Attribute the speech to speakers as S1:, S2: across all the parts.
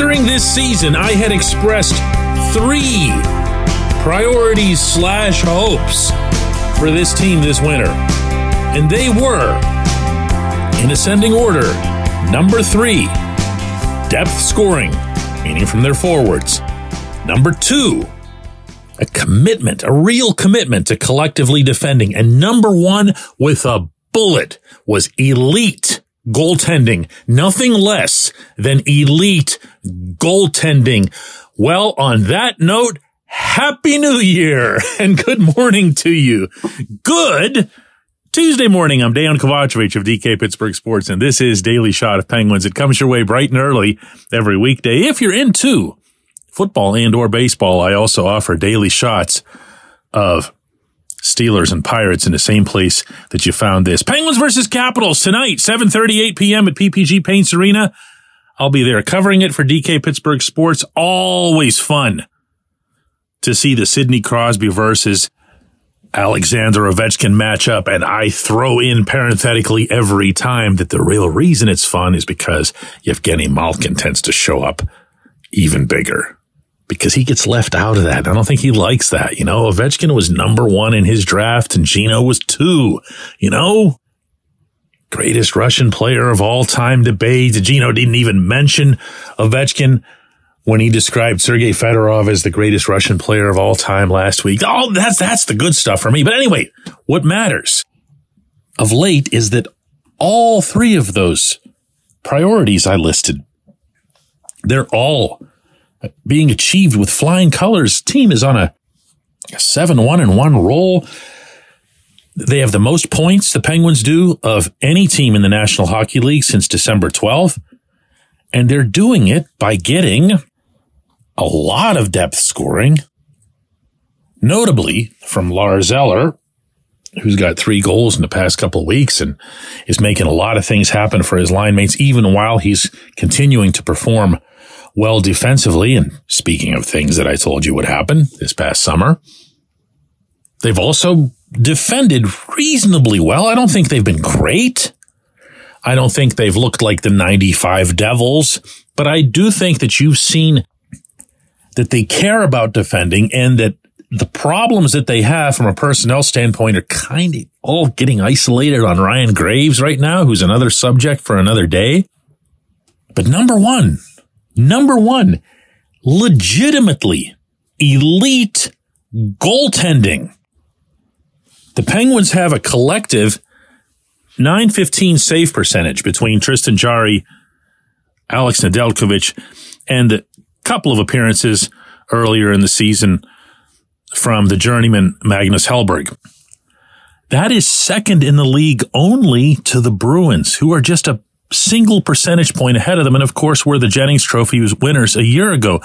S1: entering this season, I had expressed three priorities slash hopes for this team this winter. And they were, in ascending order, number three, depth scoring, meaning from their forwards. Number two, a commitment, a real commitment to collectively defending. And number one with a bullet was elite goaltending. Nothing less than elite goaltending. Well, on that note, Happy New Year and good morning to you. Good Tuesday morning. I'm Dejan Kovacevic of DK Pittsburgh Sports, and this is Daily Shot of Penguins. It comes your way bright and early every weekday. If you're into football and or baseball, I also offer daily shots of Steelers and Pirates in the same place that you found this. Penguins versus Capitals tonight, 7:38 p.m. at PPG Paints Arena. I'll be there covering it for DK Pittsburgh Sports. Always fun to see the Sidney Crosby versus Alexander Ovechkin matchup. And I throw in parenthetically every time that the real reason it's fun is because Evgeny Malkin tends to show up even bigger because he gets left out of that. I don't think he likes that. You know, Ovechkin was number one in his draft and Gino was two, you know, greatest Russian player of all time debate. Gino didn't even mention Ovechkin when he described Sergei Fedorov as the greatest Russian player of all time last week. Oh, that's, that's the good stuff for me. But anyway, what matters of late is that all three of those priorities I listed, they're all being achieved with flying colors. Team is on a, a 7 1 and 1 roll. They have the most points the Penguins do of any team in the National Hockey League since December 12th. And they're doing it by getting a lot of depth scoring, notably from Lars Eller, who's got three goals in the past couple of weeks and is making a lot of things happen for his line mates, even while he's continuing to perform well defensively. And speaking of things that I told you would happen this past summer, they've also defended reasonably well. I don't think they've been great. I don't think they've looked like the 95 Devils, but I do think that you've seen that they care about defending and that the problems that they have from a personnel standpoint are kind of all getting isolated on Ryan Graves right now, who's another subject for another day. But number one, Number one, legitimately elite goaltending. The Penguins have a collective 915 save percentage between Tristan Jarry, Alex Nedeljkovic, and a couple of appearances earlier in the season from the journeyman Magnus Hellberg. That is second in the league only to the Bruins, who are just a single percentage point ahead of them. And of course, we're the Jennings Trophy winners a year ago.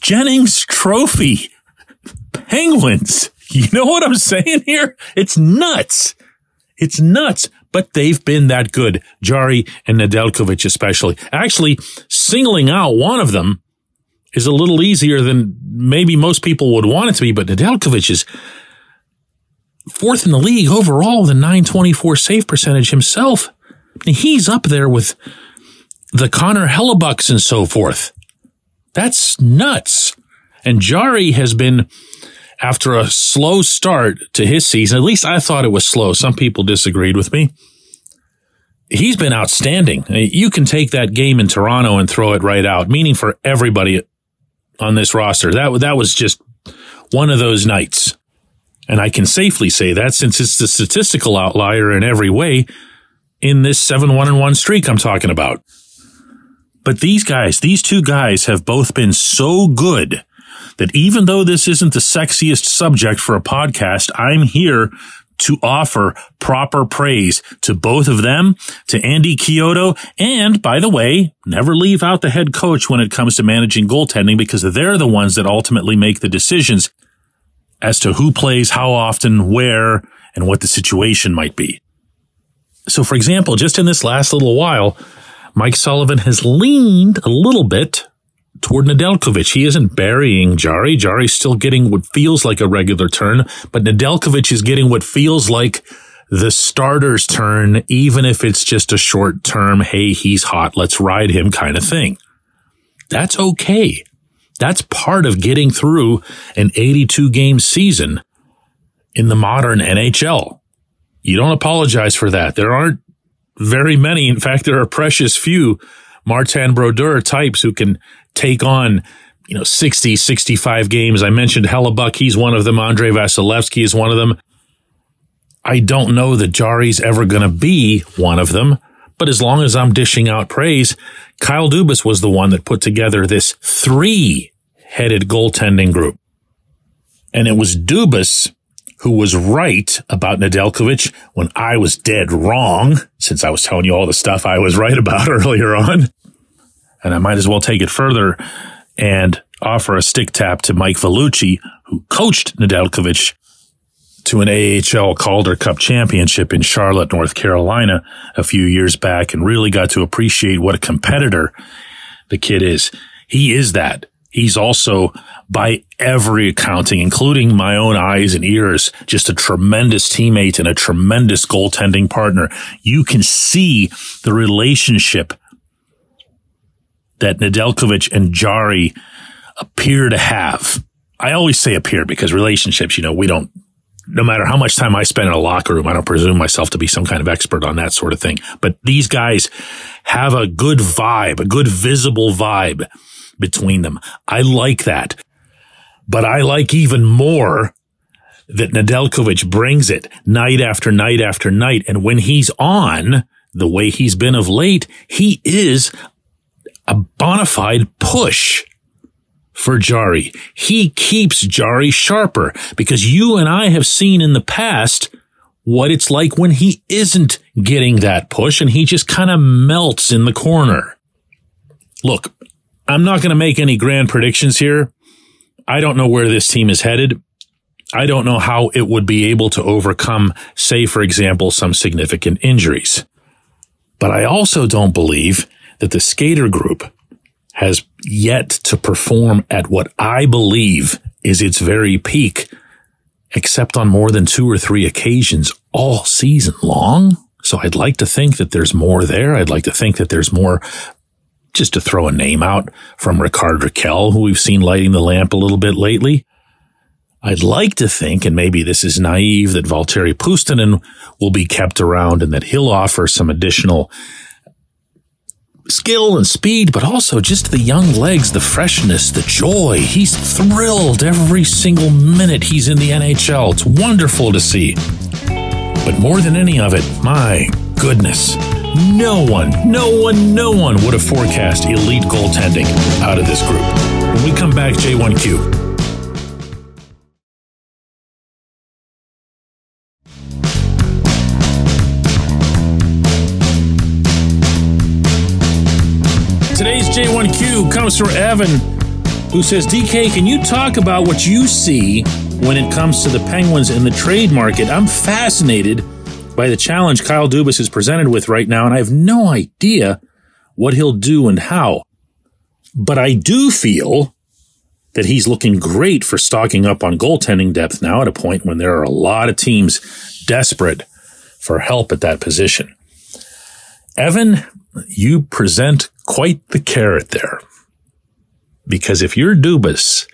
S1: Jennings Trophy Penguins. You know what I'm saying here? It's nuts. It's nuts, but they've been that good. Jarry and Nedeljkovic especially. Actually, singling out one of them is a little easier than maybe most people would want it to be, but Nedeljkovic is fourth in the league overall, the 924 save percentage himself. He's up there with the Connor Hellebuycks and so forth. That's nuts. And Jarry has been, after a slow start to his season, at least I thought it was slow. Some people disagreed with me. He's been outstanding. Uh, you can take that game in Toronto and throw it right out, meaning for everybody on this roster. That, that was just one of those nights. And I can safely say that since it's the statistical outlier in every way, in this 7 1 and 1 streak I'm talking about. But these guys, these two guys have both been so good that even though this isn't the sexiest subject for a podcast, I'm here to offer proper praise to both of them, to Andy Chiodo, and by the way, never leave out the head coach when it comes to managing goaltending because they're the ones that ultimately make the decisions as to who plays how often, where, and what the situation might be. So, for example, just in this last little while, Mike Sullivan has leaned a little bit toward Nedeljkovic. He isn't burying Jarry. Jarry's still getting what feels like a regular turn, but Nedeljkovic is getting what feels like the starter's turn, even if it's just a short term, hey, he's hot, let's ride him kind of thing. That's okay. That's part of getting through an 82 game season in the modern NHL. You don't apologize for that. There aren't very many. In fact, there are precious few Martin Brodeur types who can take on, you know, 60, 65 games. I mentioned Hellebuyck. He's one of them. Andre Vasilevskiy is one of them. I don't know that Jarry's ever going to be one of them. But as long as I'm dishing out praise, Kyle Dubas was the one that put together this three headed goaltending group. And it was Dubas who was right about Nedeljkovic when I was dead wrong, since I was telling you all the stuff I was right about earlier on. And I might as well take it further and offer a stick tap to Mike Vellucci, who coached Nedeljkovic to an AHL Calder Cup championship in Charlotte, North Carolina a few years back and really got to appreciate what a competitor the kid is. He is that. He's also by every accounting, including my own eyes and ears, just a tremendous teammate and a tremendous goaltending partner. You can see the relationship that Nedeljkovic and Jarry appear to have. I always say appear because relationships, you know, we don't no matter how much time I spend in a locker room, I don't presume myself to be some kind of expert on that sort of thing. But these guys have a good vibe, a good visible vibe between them. I like that. But I like even more that Nedeljkovic brings it night after night after night. And when he's on the way he's been of late, he is a bona fide push for Jarry. He keeps Jarry sharper because you and I have seen in the past what it's like when he isn't getting that push and he just kind of melts in the corner. Look, I'm not going to make any grand predictions here. I don't know where this team is headed. I don't know how it would be able to overcome, say, for example, some significant injuries. But I also don't believe that the skater group has yet to perform at what I believe is its very peak, except on more than two or three occasions all season long. So I'd like to think that there's more there. I'd like to think that there's more just to throw a name out from Rickard Rakell, who we've seen lighting the lamp a little bit lately. I'd like to think, and maybe this is naive, that Valtteri Puustinen will be kept around and that he'll offer some additional skill and speed, but also just the young legs, the freshness, the joy. He's thrilled every single minute he's in the NHL. It's wonderful to see. But more than any of it, my goodness, no one, no one, no one would have forecast elite goaltending out of this group. When we come back, J1Q. Today's J1Q comes from Evan, who says, DK, can you talk about what you see when it comes to the Penguins in the trade market? I'm fascinated by the challenge Kyle Dubas is presented with right now, and I have no idea what he'll do and how. But I do feel that he's looking great for stocking up on goaltending depth now at a point when there are a lot of teams desperate for help at that position. Evan, you present quite the carrot there. Because if you're Dubas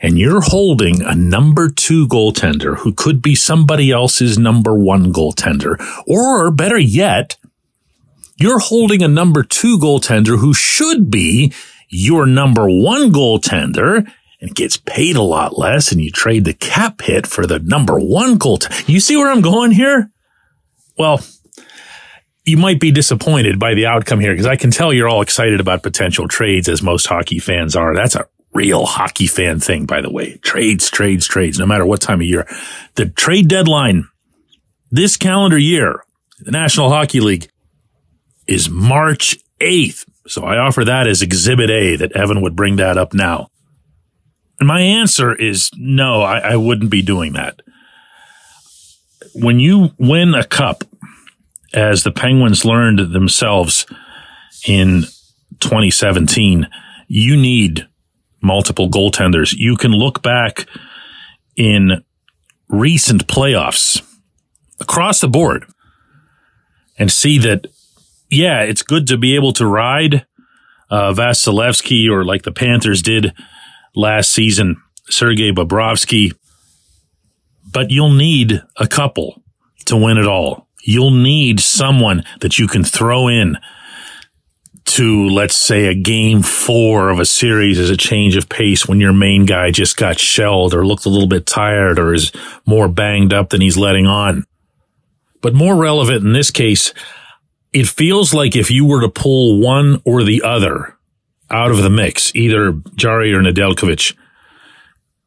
S1: and you're holding a number two goaltender who could be somebody else's number one goaltender, or better yet, you're holding a number two goaltender who should be your number one goaltender and gets paid a lot less and you trade the cap hit for the number one goaltender. You see where I'm going here? Well, you might be disappointed by the outcome here because I can tell you're all excited about potential trades as most hockey fans are. That's a real hockey fan thing, by the way. Trades, trades, trades, no matter what time of year. The trade deadline this calendar year, the National Hockey League is March 8th. So I offer that as exhibit A that Evan would bring that up now. And my answer is no, I, I wouldn't be doing that. When you win a cup, as the Penguins learned themselves in 2017, you need multiple goaltenders. You can look back in recent playoffs across the board and see that, yeah, it's good to be able to ride uh, Vasilevskiy or like the Panthers did last season, Sergei Bobrovsky. But you'll need a couple to win it all. You'll need someone that you can throw in to, let's say, a game four of a series as a change of pace when your main guy just got shelled or looked a little bit tired or is more banged up than he's letting on. But more relevant in this case, it feels like if you were to pull one or the other out of the mix, either Jarry or Nedeljkovic,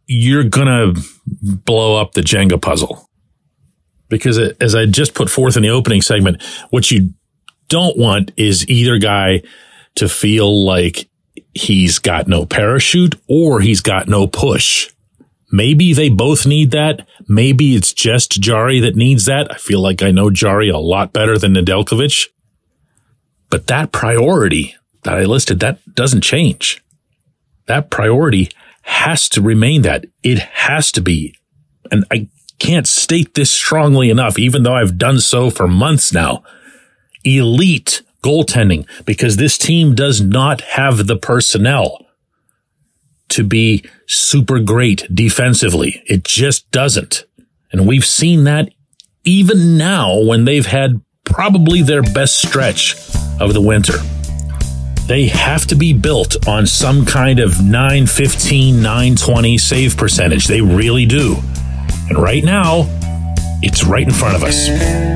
S1: you're going to blow up the Jenga puzzle because as I just put forth in the opening segment, what you don't want is either guy to feel like he's got no parachute or he's got no push. Maybe they both need that. Maybe it's just Jarry that needs that. I feel like I know Jarry a lot better than Nedeljkovic. But that priority that I listed, that doesn't change. That priority has to remain that. It has to be. And I can't state this strongly enough, even though I've done so for months now. Elite goaltending, because this team does not have the personnel to be super great defensively. It just doesn't. And we've seen that even now when they've had probably their best stretch of the winter. They have to be built on some kind of 915, 920 save percentage. They really do. And right now, it's right in front of us.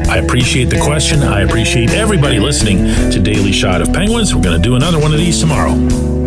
S1: I appreciate the question. I appreciate everybody listening to Daily Shot of Penguins. We're going to do another one of these tomorrow.